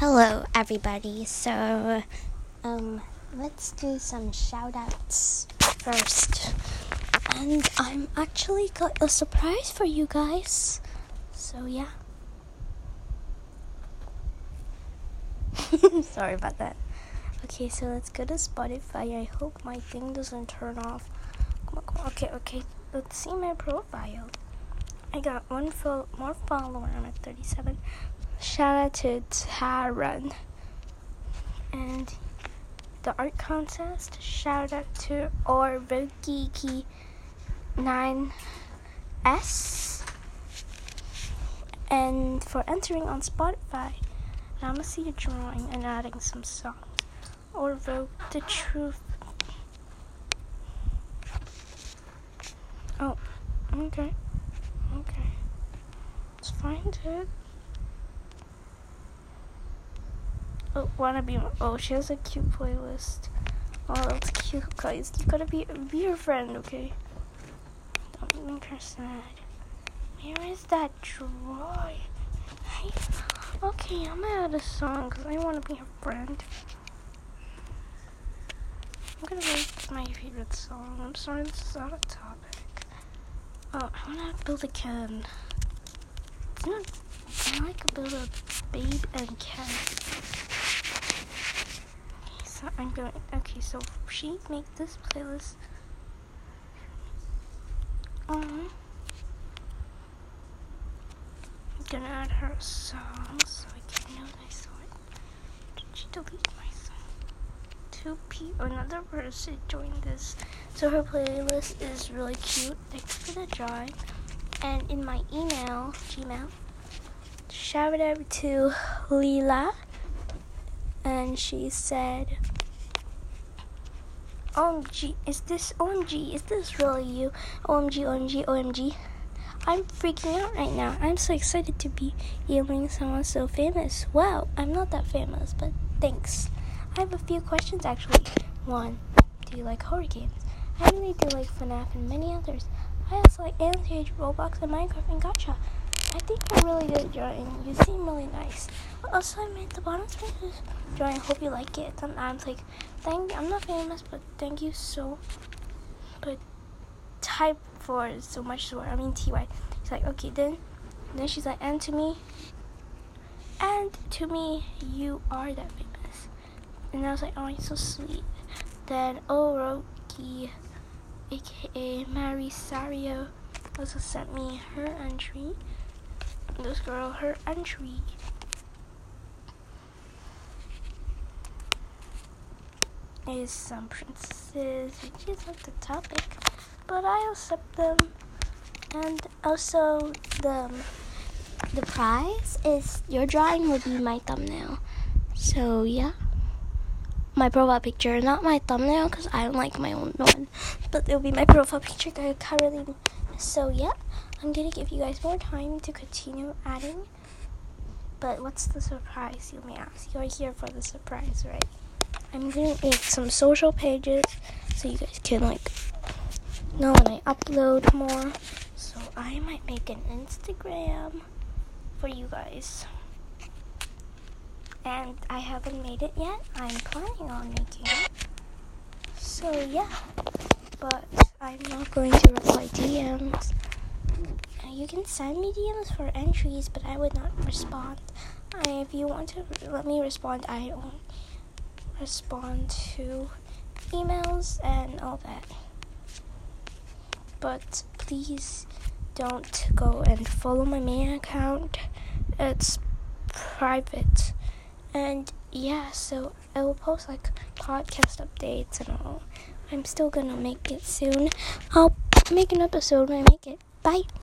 Hello, everybody. So, um, let's do some shout outs first. And I'm actually got a surprise for you guys. So, yeah. Sorry about that. Okay, so let's go to Spotify. I hope my thing doesn't turn off. Come on, come on. Okay, okay. Let's see my profile. I got one fo- more follower. I'm at 37. Shout out to Taran. And the art contest. Shout out to Orvogiki 9S. And for entering on Spotify, I'm gonna see a drawing and adding some songs. Or the truth. Oh, okay. Okay. Let's find it. Oh, wanna be? Oh, she has a cute playlist. Oh, that's cute, guys. You gotta be be her friend, okay? Don't make her sad. Where is that drawing? Hey, okay, I'm gonna add a song because I want to be her friend. I'm gonna make my favorite song. I'm sorry, this is out of topic. Oh, I wanna build a can. I like to build a babe and cat. I'm going. Okay, so she made this playlist. Um, I'm gonna add her song so I can know that I saw it. Did she delete my song? Two people, another person joined this. So her playlist is really cute. Thanks for the drawing. And in my email, Gmail, shout out to Leela. And she said, OMG, is this OMG? Is this really you? OMG, OMG, OMG. I'm freaking out right now. I'm so excited to be hearing someone so famous. Wow, I'm not that famous, but thanks. I have a few questions actually. One, do you like horror games? I really do like FNAF and many others. I also like Anti-Age, Roblox, and Minecraft and Gacha. I think you're really at drawing. You seem really nice. Also, I made the bottom spaces. I hope you like it. And I'm like, thank. I'm not famous, but thank you so. But type for so much swear. I mean ty. She's like, okay, then, then she's like, and to me, and to me, you are that famous. And I was like, oh, you're so sweet. Then Oroki, aka Mary Sario, also sent me her entry. This girl, her entry. Is some princesses, which is not the topic, but I accept them. And also the the prize is your drawing will be my thumbnail. So yeah my profile picture, not my thumbnail because I don't like my own one, but it'll be my profile picture that I currently. So yeah, I'm gonna give you guys more time to continue adding. But what's the surprise, you may ask? You're here for the surprise, right? I'm gonna make some social pages so you guys can like know when I upload more. So I might make an Instagram for you guys and I haven't made it yet. I'm planning on making it. So yeah, but I'm not going to reply DMs. You can send me DMs for entries, but I would not respond. I, if you want to let me respond, I don't respond to emails and all that. But please don't go and follow my main account. It's private. And yeah, so I will post like podcast updates and all. I'm still gonna make it soon. I'll make an episode when I make it. Bye.